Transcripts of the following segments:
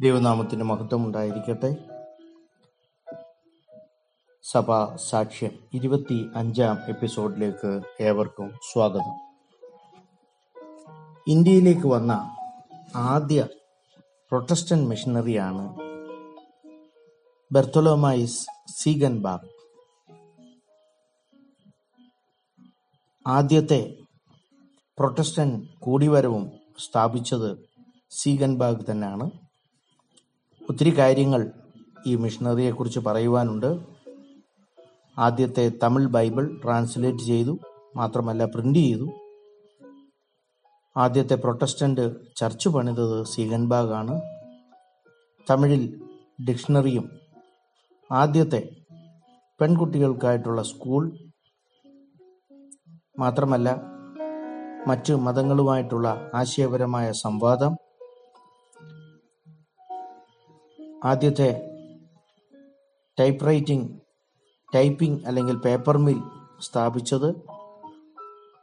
ദൈവനാമത്തിന് മഹത്വം ഉണ്ടായിരിക്കട്ടെ. സഭാ സാക്ഷ്യം ഇരുപത്തി അഞ്ചാം എപ്പിസോഡിലേക്ക് ഏവർക്കും സ്വാഗതം. ഇന്ത്യയിലേക്ക് വന്ന ആദ്യ പ്രൊട്ടസ്റ്റന്റ് മിഷണറിയാണ് ബെർത്തലോമൈസ് സീഗൻബാഗ് ആദ്യത്തെ പ്രൊട്ടസ്റ്റന്റ് കൂടിവരവും സ്ഥാപിച്ചത് സീഗൻബാഗ് തന്നെയാണ്. ഒത്തിരി കാര്യങ്ങൾ ഈ മിഷണറിയെക്കുറിച്ച് പറയുവാനുണ്ട്. ആദ്യത്തെ തമിഴ് ബൈബിൾ ട്രാൻസ്ലേറ്റ് ചെയ്തു മാത്രമല്ല പ്രിന്റ് ചെയ്തു. ആദ്യത്തെ പ്രൊട്ടസ്റ്റന്റ് ചർച്ച് പണിതത് സീഗൻബാഗ് ആണ് തമിഴിൽ ഡിക്ഷണറിയും ആദ്യത്തെ പെൺകുട്ടികൾക്കായിട്ടുള്ള സ്കൂൾ മാത്രമല്ല മറ്റ് മതങ്ങളുമായിട്ടുള്ള ആശയപരമായ സംവാദം ആദ്യത്തെ ടൈപ്പ് റൈറ്റിംഗ് ടൈപ്പിംഗ് അല്ലെങ്കിൽ പേപ്പർ മിൽ സ്ഥാപിച്ചത്.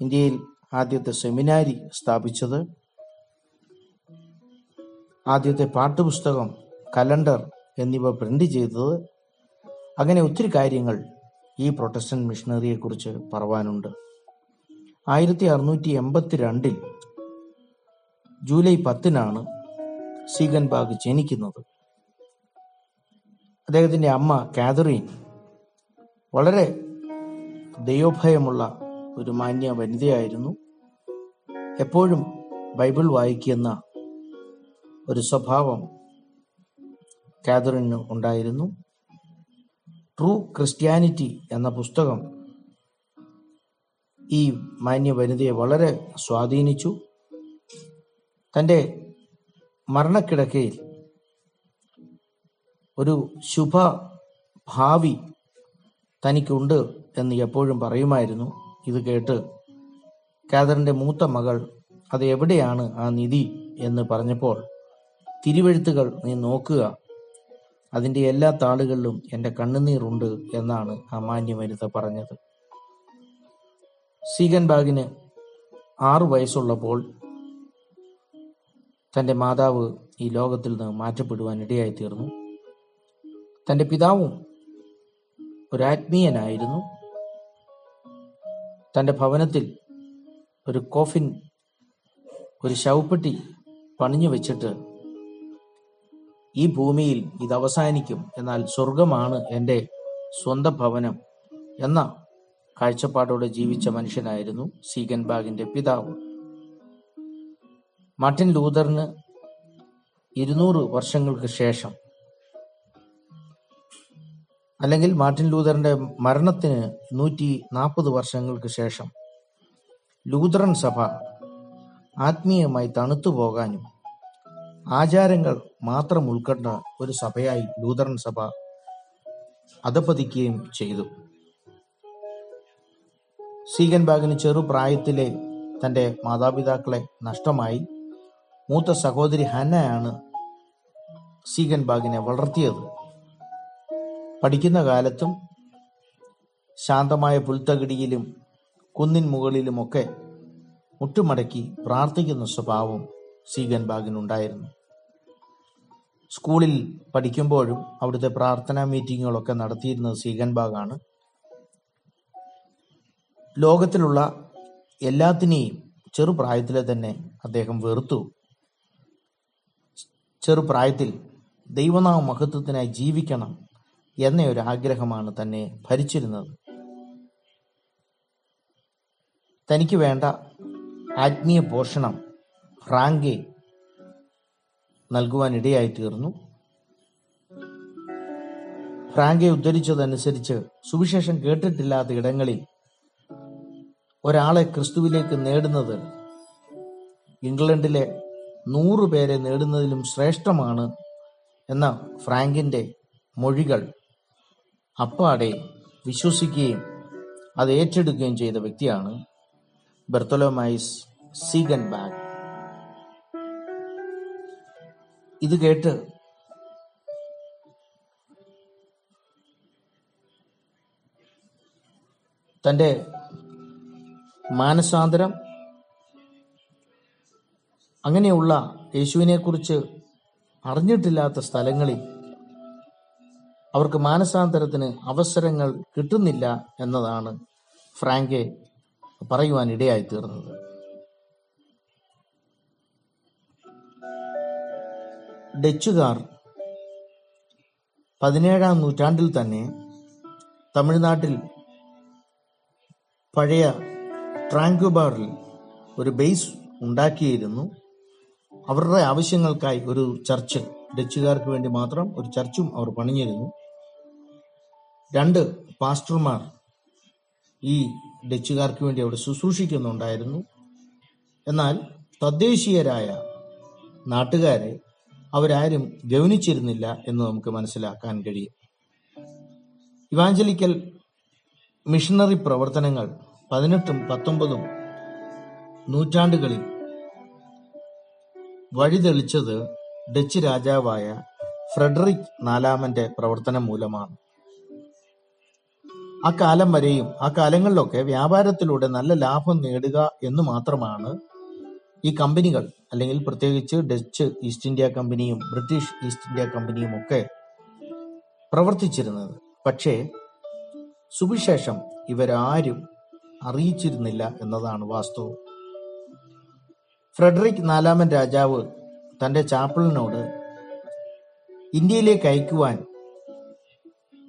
ഇന്ത്യയിൽ ആദ്യത്തെ സെമിനാരി സ്ഥാപിച്ചത്. ആദ്യത്തെ പാഠപുസ്തകം കലണ്ടർ എന്നിവ പ്രിന്റ് ചെയ്തത്. അങ്ങനെ ഒത്തിരി കാര്യങ്ങൾ ഈ പ്രൊട്ടസ്റ്റന്റ് മിഷണറിയെക്കുറിച്ച് പറവാനുണ്ട് ആയിരത്തി അറുന്നൂറ്റി എൺപത്തി രണ്ടിൽ ജൂലൈ പത്തിനാണ് സീഗൻബാഗ് ജനിക്കുന്നത്. അദ്ദേഹത്തിന്റെ അമ്മ കാതറീൻ വളരെ ദൈവഭയമുള്ള ഒരു മാന്യ വനിതയായിരുന്നു. എപ്പോഴും ബൈബിൾ വായിക്കുന്ന ഒരു സ്വഭാവം കാതറിന് ഉണ്ടായിരുന്നു. ട്രൂ ക്രിസ്ത്യാനിറ്റി എന്ന പുസ്തകം ഈ മാന്യ വനിതയെ വളരെ സ്വാധീനിച്ചു. തന്റെ മരണക്കിടക്കയിൽ ഒരു ശുഭ ഭാവി തനിക്കുണ്ട് എന്ന് എപ്പോഴും പറയുമായിരുന്നു. ഇത് കേട്ട് കാതറിന്റെ മൂത്ത മകൾ അത് എവിടെയാണ് ആ നിധി? എന്ന് പറഞ്ഞപ്പോൾ തിരുവെഴുത്തുകൾ നീ നോക്കുക. അതിന്റെ എല്ലാ താളുകളിലും എന്റെ കണ്ണുനീറുണ്ട് എന്നാണ് ആ മാന്യമരുത പറഞ്ഞത്. സീഗൻബാഗിന് ആറു വയസ്സുള്ളപ്പോൾ തന്റെ മാതാവ് ഈ ലോകത്തിൽ നിന്ന് മാറ്റപ്പെടുവാൻ ഇടയായി തീർന്നു തന്റെ പിതാവും ഒരാത്മീയനായിരുന്നു തന്റെ ഭവനത്തിൽ ഒരു കോഫിൻ ഒരു ശവപ്പെട്ടി പണിഞ്ഞു വെച്ചിട്ട് ഈ ഭൂമിയിൽ ഇത് അവസാനിക്കും. എന്നാൽ സ്വർഗമാണ് എന്റെ സ്വന്തം ഭവനം എന്ന കാഴ്ചപ്പാടോടെ ജീവിച്ച മനുഷ്യനായിരുന്നു സീഗൻ ബാഗിന്റെ പിതാവ്. മാർട്ടിൻ ലൂതറിന് ഇരുന്നൂറ് വർഷങ്ങൾക്ക് ശേഷം അല്ലെങ്കിൽ മാർട്ടിൻ ലൂതറിന്റെ മരണത്തിന് നൂറ്റി നാൽപ്പത് വർഷങ്ങൾക്ക് ശേഷം ലൂതറൻ സഭ ആത്മീയമായി തണുത്തു പോകാനും ആചാരങ്ങൾ മാത്രം ഉൾക്കൊണ്ട ഒരു സഭയായി ലൂതറൻ സഭ അധപതിക്കുകയും ചെയ്തു. സീഗൻബാഗിന് ചെറുപ്രായത്തിലെ തന്റെ മാതാപിതാക്കളെ നഷ്ടമായി. മൂത്ത സഹോദരി ഹന്നയാണ് സീഗൻബാഗിനെ വളർത്തിയത്. പഠിക്കുന്ന കാലത്തും ശാന്തമായ പുൽത്തകിടിയിലും കുന്നിൻ മുകളിലുമൊക്കെ മുട്ടുമടക്കി പ്രാർത്ഥിക്കുന്ന സ്വഭാവം സീഗൻബാഗിനുണ്ടായിരുന്നു സ്കൂളിൽ പഠിക്കുമ്പോഴും അവിടുത്തെ പ്രാർത്ഥനാ മീറ്റിങ്ങുകളൊക്കെ നടത്തിയിരുന്നത് സീഗൻബാഗാണ് ലോകത്തിലുള്ള എല്ലാത്തിനെയും ചെറുപ്രായത്തിലെ തന്നെ അദ്ദേഹം വെറുത്തു. ചെറുപ്രായത്തിൽ ദൈവനാമ മഹത്വത്തിനായി ജീവിക്കണം എന്ന ഒരു ആഗ്രഹമാണ് തന്നെ ഭരിച്ചിരുന്നത്. തനിക്ക് വേണ്ട ആത്മീയ പോഷണം ഫ്രാങ്കെ നൽകുവാൻ ഇടയായി തീർന്നു. ഫ്രാങ്കെ ഉദ്ധരിച്ചതനുസരിച്ച് സുവിശേഷം കേട്ടിട്ടില്ലാത്ത ഇടങ്ങളിൽ ഒരാളെ ക്രിസ്തുവിലേക്ക് നേടുന്നത് ഇംഗ്ലണ്ടിലെ നൂറ് പേരെ നേടുന്നതിലും ശ്രേഷ്ഠമാണ് എന്ന ഫ്രാങ്കിന്റെ മൊഴികൾ അപ്പാടെ വിശ്വസിക്കുകയും അത് ഏറ്റെടുക്കുകയും ചെയ്ത വ്യക്തിയാണ് ബെർത്തലോമൈസ് സീഗൻ ബാഗ് ഇത് കേട്ട് തന്റെ മാനസാന്തരം അങ്ങനെയുള്ള യേശുവിനെക്കുറിച്ച് അറിഞ്ഞിട്ടില്ലാത്ത സ്ഥലങ്ങളിൽ അവർക്ക് മാനസാന്തരത്തിന് അവസരങ്ങൾ കിട്ടുന്നില്ല എന്നതാണ് ഫ്രാങ്കെ പറയുവാൻ ഇടയായി തീർന്നത്. ഡച്ചുകാർ പതിനേഴാം നൂറ്റാണ്ടിൽ തന്നെ തമിഴ്നാട്ടിൽ പഴയ ട്രാങ്കുബാറിൽ ഒരു ബേസ് ഉണ്ടാക്കിയിരുന്നു. അവരുടെ ആവശ്യങ്ങൾക്കായി ഒരു ചർച്ച് ഡച്ചുകാർക്ക് വേണ്ടി മാത്രം ഒരു ചർച്ചും അവർ പണിഞ്ഞിരുന്നു. രണ്ട് പാസ്റ്റർമാർ ഈ ഡച്ചുകാർക്ക് വേണ്ടി അവിടെ ശുശ്രൂഷിക്കുന്നുണ്ടായിരുന്നു. എന്നാൽ തദ്ദേശീയരായ നാട്ടുകാരെ അവരാരും ഗവനിച്ചിരുന്നില്ല എന്ന് നമുക്ക് മനസ്സിലാക്കാൻ കഴിയും. ഇവാഞ്ചലിക്കൽ മിഷണറി പ്രവർത്തനങ്ങൾ പതിനെട്ടും പത്തൊമ്പതും നൂറ്റാണ്ടുകളിൽ വഴിതെളിച്ചത് ഡച്ച് രാജാവായ ഫ്രെഡറിക് നാലാമന്റെ പ്രവർത്തനം മൂലമാണ്. ആ കാലം വരെയും ആ കാലങ്ങളിലൊക്കെ വ്യാപാരത്തിലൂടെ നല്ല ലാഭം നേടുക എന്ന് മാത്രമാണ് ഈ കമ്പനികൾ അല്ലെങ്കിൽ പ്രത്യേകിച്ച് ഡച്ച് ഈസ്റ്റ് ഇന്ത്യ കമ്പനിയും ബ്രിട്ടീഷ് ഈസ്റ്റ് ഇന്ത്യ കമ്പനിയും ഒക്കെ പ്രവർത്തിച്ചിരുന്നത്. പക്ഷേ സുവിശേഷം ഇവരാരും അറിയിച്ചിരുന്നില്ല എന്നതാണ് വാസ്തവം. ഫ്രെഡറിക് നാലാമൻ രാജാവ് തന്റെ ചാപ്പിളിനോട് ഇന്ത്യയിലേക്ക് അയക്കുവാൻ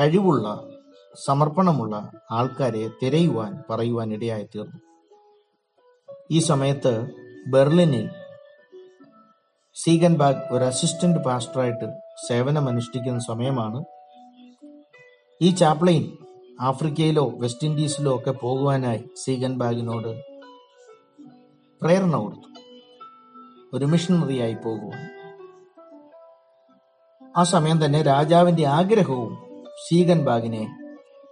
കഴിവുള്ള സമർപ്പണമുള്ള ആൾക്കാരെ തിരയുവാൻ പറയുവാൻ ഇടയായി തീർന്നു ഈ സമയത്ത് ബെർലിനിൽ സീഗൻബാഗ് ഒരു അസിസ്റ്റന്റ് പാസ്റ്ററായിട്ട് സേവനമനുഷ്ഠിക്കുന്ന സമയമാണ്. ഈ ചാപ്ലൈൻ ആഫ്രിക്കയിലോ വെസ്റ്റ് ഇൻഡീസിലോ ഒക്കെ പോകുവാനായി സീഗൻബാഗിനോട് പ്രേരണ കൊടുത്തു. ഒരു മിഷണറിയായി പോകുവാൻ. ആ സമയം തന്നെ രാജാവിന്റെ ആഗ്രഹവും സീഗൻബാഗിനെ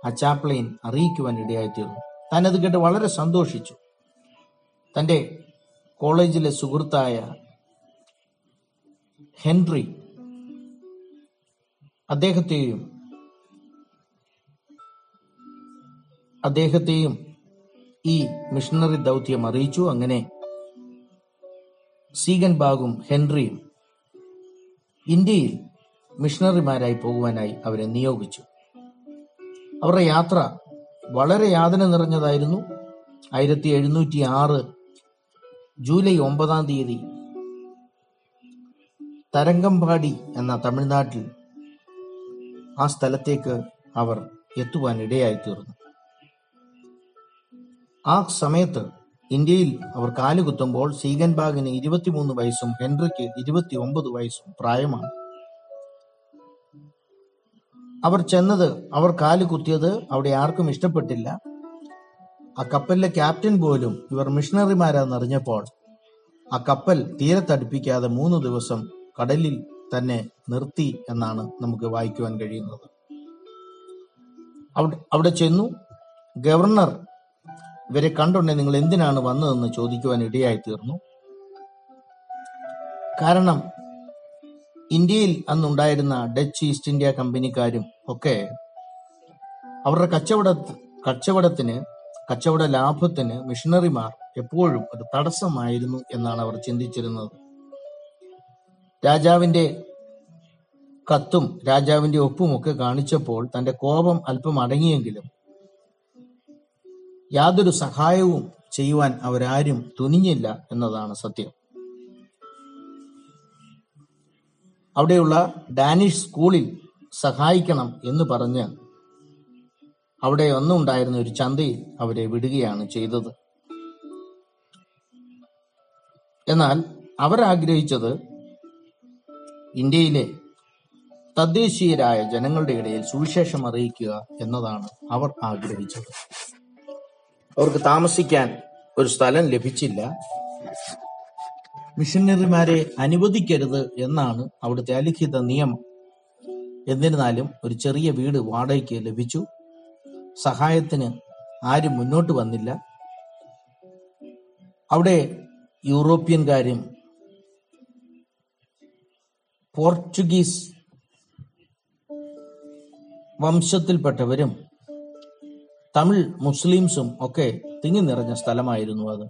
ആ ചാപ്ലൈൻ അറിയിക്കുവാൻ ഇടയായിത്തീർന്നു. താൻ അത് കേട്ട് വളരെ സന്തോഷിച്ചു. തന്റെ കോളേജിലെ സുഹൃത്തായ ഹെൻറി അദ്ദേഹത്തെയും അദ്ദേഹത്തെയും ഈ മിഷണറി ദൗത്യം അറിയിച്ചു. അങ്ങനെ സീഗൻ ബാഗും ഹെൻറിയും ഇന്ത്യയിൽ മിഷണറിമാരായി പോകുവാനായി അവരെ നിയോഗിച്ചു. അവരുടെ യാത്ര വളരെ യാതന നിറഞ്ഞതായിരുന്നു. ആയിരത്തി എഴുന്നൂറ്റി ആറ് ജൂലൈ ഒമ്പതാം തീയതി തരംഗമ്പാടി എന്ന തമിഴ്നാട്ടിൽ ആ സ്ഥലത്തേക്ക് അവർ എത്തുവാൻ ഇടയായി തീർന്നു ആ സമയത്ത് ഇന്ത്യയിൽ അവർ കാലുകുത്തുമ്പോൾ സീഗൻബാഗിന് ഇരുപത്തിമൂന്ന് വയസ്സും ഹെൻറിക്ക് ഇരുപത്തി ഒമ്പത് വയസ്സും പ്രായമാണ്. അവർ ചെന്നത് അവർ കാൽ കുത്തിയത് അവിടെ ആർക്കും ഇഷ്ടപ്പെട്ടില്ല. ആ കപ്പലിലെ ക്യാപ്റ്റൻ പോലും ഇവർ മിഷണറിമാരാണെന്നറിഞ്ഞപ്പോൾ ആ കപ്പൽ തീരത്തടുപ്പിക്കാതെ മൂന്ന് ദിവസം കടലിൽ തന്നെ നിർത്തി എന്നാണ് നമുക്ക് വായിക്കുവാൻ കഴിയുന്നത്. അവിടെ അവിടെ ചെന്നു. ഗവർണർ ഇവരെ കണ്ടുണ്ടെ നിങ്ങൾ എന്തിനാണ് വന്നതെന്ന് ചോദിക്കുവാൻ ഇടയായി തീർന്നു കാരണം ഇന്ത്യയിൽ അന്നുണ്ടായിരുന്ന ഡച്ച് ഈസ്റ്റ് ഇന്ത്യ കമ്പനിക്കാരും ഒക്കെ അവരുടെ കച്ചവട കച്ചവടത്തിന് കച്ചവട ലാഭത്തിന് മിഷണറിമാർ എപ്പോഴും ഒരു തടസ്സമായിരുന്നു എന്നാണ് അവർ ചിന്തിച്ചിരുന്നത്. രാജാവിന്റെ കത്തും രാജാവിന്റെ ഒപ്പും ഒക്കെ കാണിച്ചപ്പോൾ തന്റെ കോപം അല്പം അടങ്ങിയെങ്കിലും യാതൊരു സഹായവും ചെയ്യുവാൻ അവരാരും തുനിഞ്ഞില്ല എന്നതാണ് സത്യം. അവിടെയുള്ള ഡാനിഷ് സ്കൂളിൽ സഹായിക്കണം എന്ന് പറഞ്ഞ് അവിടെ അന്നുണ്ടായിരുന്ന ഒരു ചന്തയിൽ അവരെ വിടുകയാണ് ചെയ്തത്. എന്നാൽ അവർ ആഗ്രഹിച്ചത് ഇന്ത്യയിലെ തദ്ദേശീയരായ ജനങ്ങളുടെ ഇടയിൽ സുവിശേഷം അറിയിക്കുക എന്നതാണ് അവർ ആഗ്രഹിച്ചത്. അവർക്ക് താമസിക്കാൻ ഒരു സ്ഥലം ലഭിച്ചില്ല. മിഷനറിമാരെ അനുവദിക്കരുത് എന്നാണ് അവിടുത്തെ അലിഖിത നിയമം. എന്നിരുന്നാലും ഒരു ചെറിയ വീട് വാടകയ്ക്ക് ലഭിച്ചു. സഹായത്തിന് ആരും മുന്നോട്ട് വന്നില്ല. അവിടെ യൂറോപ്യൻകാരും പോർച്ചുഗീസ് വംശത്തിൽപ്പെട്ടവരും തമിഴ് മുസ്ലിംസും ഒക്കെ തിങ്ങി നിറഞ്ഞ സ്ഥലമായിരുന്നു അത്.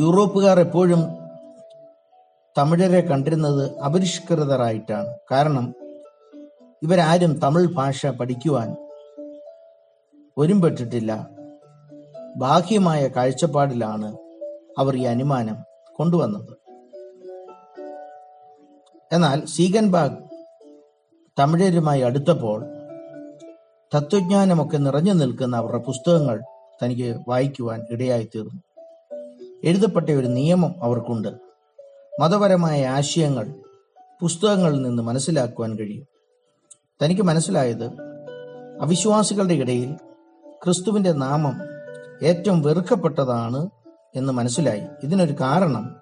യൂറോപ്പുകാർ എപ്പോഴും തമിഴരെ കണ്ടിരുന്നത് അപരിഷ്കൃതരായിട്ടാണ്. കാരണം ഇവരാരും തമിഴ് ഭാഷ പഠിക്കുവാൻ ഒരുമ്പെട്ടിട്ടില്ല. ബാഹ്യമായ കാഴ്ചപ്പാടിലാണ് അവർ ഈ അനുമാനം കൊണ്ടുവന്നത്. എന്നാൽ സീഗൻ ബാഗ് തമിഴരുമായി അടുത്തപ്പോൾ തത്വജ്ഞാനമൊക്കെ നിറഞ്ഞു നിൽക്കുന്ന അവരുടെ പുസ്തകങ്ങൾ തനിക്ക് വായിക്കുവാൻ ഇടയായി ഇടയായിത്തീർന്നു. എഴുതപ്പെട്ട ഒരു നിയമം അവർക്കുണ്ട്. മതപരമായ ആശയങ്ങൾ പുസ്തകങ്ങളിൽ നിന്ന് മനസ്സിലാക്കുവാൻ കഴിയും. തനിക്ക് മനസ്സിലായത് അവിശ്വാസികളുടെ ഇടയിൽ ക്രിസ്തുവിന്റെ നാമം ഏറ്റവും വെറുക്കപ്പെട്ടതാണ് എന്ന് മനസ്സിലായി. ഇതിനൊരു കാരണം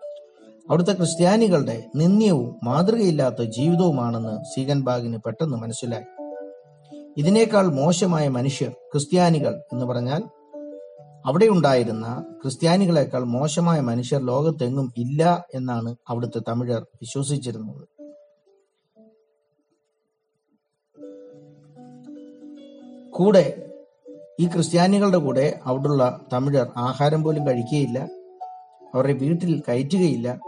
അവിടുത്തെ ക്രിസ്ത്യാനികളുടെ നിന്ദ്യവും മാതൃകയില്ലാത്ത ജീവിതവുമാണെന്ന് സീഗൻബാഗിന് പെട്ടെന്ന് മനസ്സിലായി. ഇതിനേക്കാൾ മോശമായ മനുഷ്യർ ക്രിസ്ത്യാനികൾ എന്ന് പറഞ്ഞാൽ അവിടെ ഉണ്ടായിരുന്ന ക്രിസ്ത്യാനികളെക്കാൾ മോശമായ മനുഷ്യർ ലോകത്തെങ്ങും ഇല്ല എന്നാണ് അവിടുത്തെ തമിഴർ വിശ്വസിച്ചിരുന്നത്. കൂടെ ഈ ക്രിസ്ത്യാനികളുടെ കൂടെ അവിടുള്ള തമിഴർ ആഹാരം പോലും കഴിക്കുകയില്ല. അവരുടെ വീട്ടിൽ കയറ്റുകയില്ല.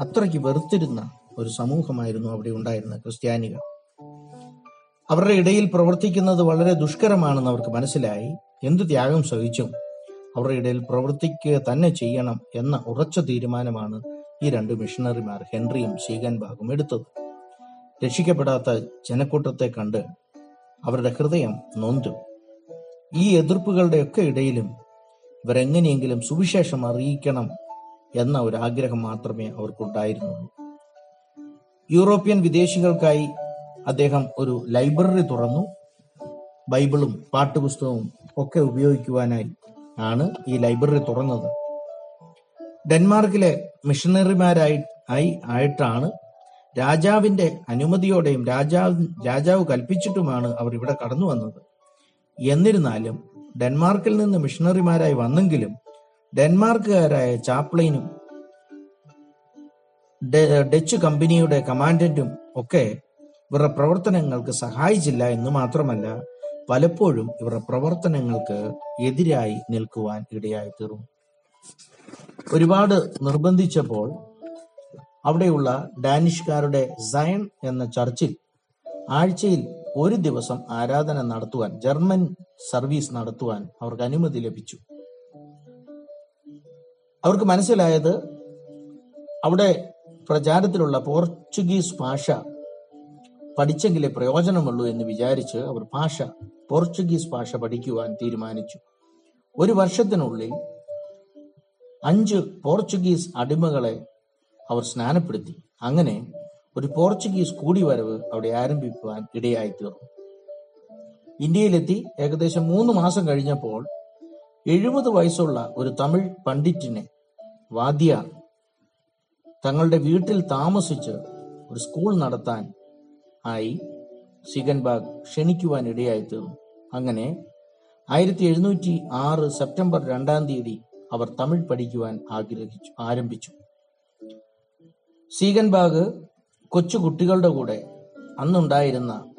അത്രയ്ക്ക് വെറുത്തിരുന്ന ഒരു സമൂഹമായിരുന്നു അവിടെ ഉണ്ടായിരുന്ന ക്രിസ്ത്യാനികൾ. അവരുടെ ഇടയിൽ പ്രവർത്തിക്കുന്നത് വളരെ ദുഷ്കരമാണെന്ന് അവർക്ക് മനസ്സിലായി. എന്ത് ത്യാഗം സഹിച്ചും അവരുടെ ഇടയിൽ പ്രവർത്തിക്കുക തന്നെ ചെയ്യണം എന്ന ഉറച്ച തീരുമാനമാണ് ഈ രണ്ട് മിഷണറിമാർ ഹെൻറിയും സീഗൻബാഗും എടുത്തത്. രക്ഷിക്കപ്പെടാത്ത ജനക്കൂട്ടത്തെ കണ്ട് അവരുടെ ഹൃദയം നൊന്തു. ഈ എതിർപ്പുകളുടെയൊക്കെ ഇടയിലും ഇവരെങ്ങനെയെങ്കിലും സുവിശേഷം അറിയിക്കണം എന്ന ഒരു ആഗ്രഹം മാത്രമേ അവർക്കുണ്ടായിരുന്നുള്ളൂ. യൂറോപ്യൻ വിദേശികൾക്കായി അദ്ദേഹം ഒരു ലൈബ്രറി തുറന്നു. ബൈബിളും പാട്ടുപുസ്തകവും ഒക്കെ ഉപയോഗിക്കുവാനായി ആണ് ഈ ലൈബ്രറി തുറന്നത്. ഡെൻമാർക്കിലെ മിഷണറിമാരായി ആയി ആയിട്ടാണ് രാജാവിന്റെ അനുമതിയോടെയും രാജാവ് രാജാവ് കൽപ്പിച്ചിട്ടുമാണ് അവർ ഇവിടെ കടന്നു വന്നത്. എന്നിരുന്നാലും ഡെൻമാർക്കിൽ നിന്ന് മിഷണറിമാരായി വന്നെങ്കിലും ഡെൻമാർക്കുകാരായ ചാപ്ലൈനും ഡച്ച് കമ്പനിയുടെ കമാൻഡന്റും ഒക്കെ ഇവരുടെ പ്രവർത്തനങ്ങൾക്ക് സഹായിച്ചില്ല എന്ന് മാത്രമല്ല പലപ്പോഴും ഇവരുടെ പ്രവർത്തനങ്ങൾക്ക് എതിരായി നിൽക്കുവാൻ ഇടയായി തീർന്നു ഒരുപാട് നിർബന്ധിച്ചപ്പോൾ അവിടെയുള്ള ഡാനിഷ്കാരുടെ സയൺ എന്ന ചർച്ചിൽ ആഴ്ചയിൽ ഒരു ദിവസം ആരാധന നടത്തുവാൻ ജർമ്മൻ സർവീസ് നടത്തുവാൻ അവർക്ക് അനുമതി ലഭിച്ചു. അവർക്ക് മനസ്സിലായത് അവിടെ പ്രചാരത്തിലുള്ള പോർച്ചുഗീസ് ഭാഷ പഠിച്ചെങ്കിലേ പ്രയോജനമുള്ളൂ എന്ന് വിചാരിച്ച് അവർ ഭാഷ പോർച്ചുഗീസ് ഭാഷ പഠിക്കുവാൻ തീരുമാനിച്ചു. ഒരു വർഷത്തിനുള്ളിൽ അഞ്ച് പോർച്ചുഗീസ് അടിമകളെ അവർ സ്നാനപ്പെടുത്തി. അങ്ങനെ ഒരു പോർച്ചുഗീസ് കൂടിവരവ് അവിടെ ആരംഭിക്കുവാൻ ഇടയായി തീർന്നു ഇന്ത്യയിലെത്തി ഏകദേശം മൂന്ന് മാസം കഴിഞ്ഞപ്പോൾ എഴുപത് വയസ്സുള്ള ഒരു തമിഴ് പണ്ഡിറ്റിനെ വാദ്യാർ തങ്ങളുടെ വീട്ടിൽ താമസിച്ച് ഒരു സ്കൂൾ നടത്താൻ ആയി സിഗൻബാഗ് ക്ഷണിക്കുവാൻ ഇടയായി തീർന്നു അങ്ങനെ ആയിരത്തി എഴുന്നൂറ്റി ആറ് സെപ്റ്റംബർ രണ്ടാം തീയതി അവർ തമിഴ് പഠിക്കുവാൻ ആഗ്രഹിച്ചു ആരംഭിച്ചു. സീഗൻബാഗ് കൊച്ചു കുട്ടികളുടെ കൂടെ അന്നുണ്ടായിരുന്ന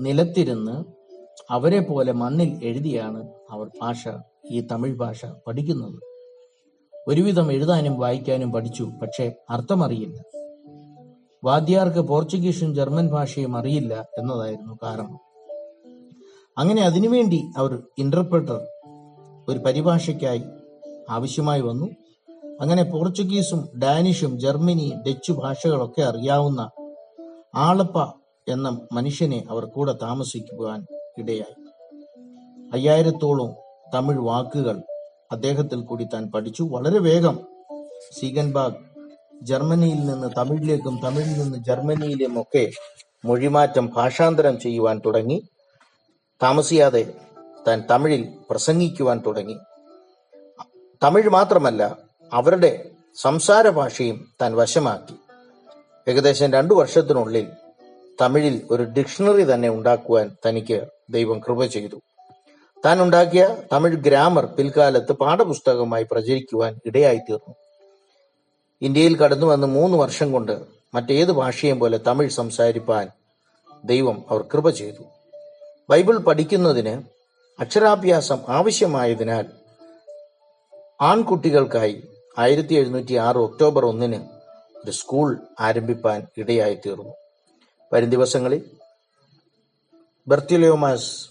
നിലത്തിരുന്ന് അവരെ പോലെ മണ്ണിൽ എഴുതിയാണ് അവർ ഭാഷ ഈ തമിഴ് ഭാഷ പഠിക്കുന്നത്. ഒരുവിധം എഴുതാനും വായിക്കാനും പഠിച്ചു പക്ഷെ അർത്ഥമറിയില്ല. വാദ്യാർക്ക് പോർച്ചുഗീസും ജർമ്മൻ ഭാഷയും അറിയില്ല എന്നതായിരുന്നു കാരണം. അങ്ങനെ അതിനുവേണ്ടി അവർ ഇന്റർപ്രറ്റർ ഒരു പരിഭാഷയ്ക്കായി ആവശ്യമായി വന്നു. അങ്ങനെ പോർച്ചുഗീസും ഡാനിഷും ജർമ്മനി ഡച്ച് ഭാഷകളൊക്കെ അറിയാവുന്ന ആളപ്പ എന്ന മനുഷ്യനെ അവർ കൂടെ താമസിക്കുവാൻ ഇടയായി. അയ്യായിരത്തോളം തമിഴ് വാക്കുകൾ അദ്ദേഹത്തിൽ കൂടി താൻ പഠിച്ചു. വളരെ വേഗം സീഗൻബാഗ് ജർമ്മനിയിൽ നിന്ന് തമിഴിലേക്കും തമിഴിൽ നിന്ന് ജർമ്മനിയിലും ഒക്കെ മൊഴിമാറ്റം ഭാഷാന്തരം ചെയ്യുവാൻ തുടങ്ങി. താമസിയാതെ താൻ തമിഴിൽ പ്രസംഗിക്കുവാൻ തുടങ്ങി. തമിഴ് മാത്രമല്ല അവരുടെ സംസാര ഭാഷയും താൻ വശമാക്കി. ഏകദേശം രണ്ടു വർഷത്തിനുള്ളിൽ തമിഴിൽ ഒരു ഡിക്ഷണറി തന്നെ ഉണ്ടാക്കുവാൻ തനിക്ക് ദൈവം കൃപ ചെയ്തു. താൻ ഉണ്ടാക്കിയ തമിഴ് ഗ്രാമർ പിൽക്കാലത്ത് പാഠപുസ്തകമായി പ്രചരിക്കുവാൻ ഇടയായിത്തീർന്നു. ഇന്ത്യയിൽ കടന്നു വന്ന് മൂന്ന് വർഷം കൊണ്ട് മറ്റേത് ഭാഷയും പോലെ തമിഴ് സംസാരിപ്പാൻ ദൈവം അവർ കൃപ ചെയ്തു. ബൈബിൾ പഠിക്കുന്നതിന് അക്ഷരാഭ്യാസം ആവശ്യമായതിനാൽ ആൺകുട്ടികൾക്കായി ആയിരത്തി എഴുന്നൂറ്റി ആറ് ഒക്ടോബർ ഒന്നിന് ഒരു സ്കൂൾ ആരംഭിപ്പാൻ ഇടയായി തീർന്നു. വരും ദിവസങ്ങളിൽ ബർത്തിലോമാസ്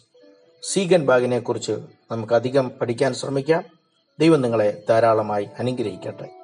സീഗൻ ബാഗിനെ കുറിച്ച് നമുക്ക് അധികം പഠിക്കാൻ ശ്രമിക്കാം. ദൈവം നിങ്ങളെ ധാരാളമായി അനുഗ്രഹിക്കട്ടെ.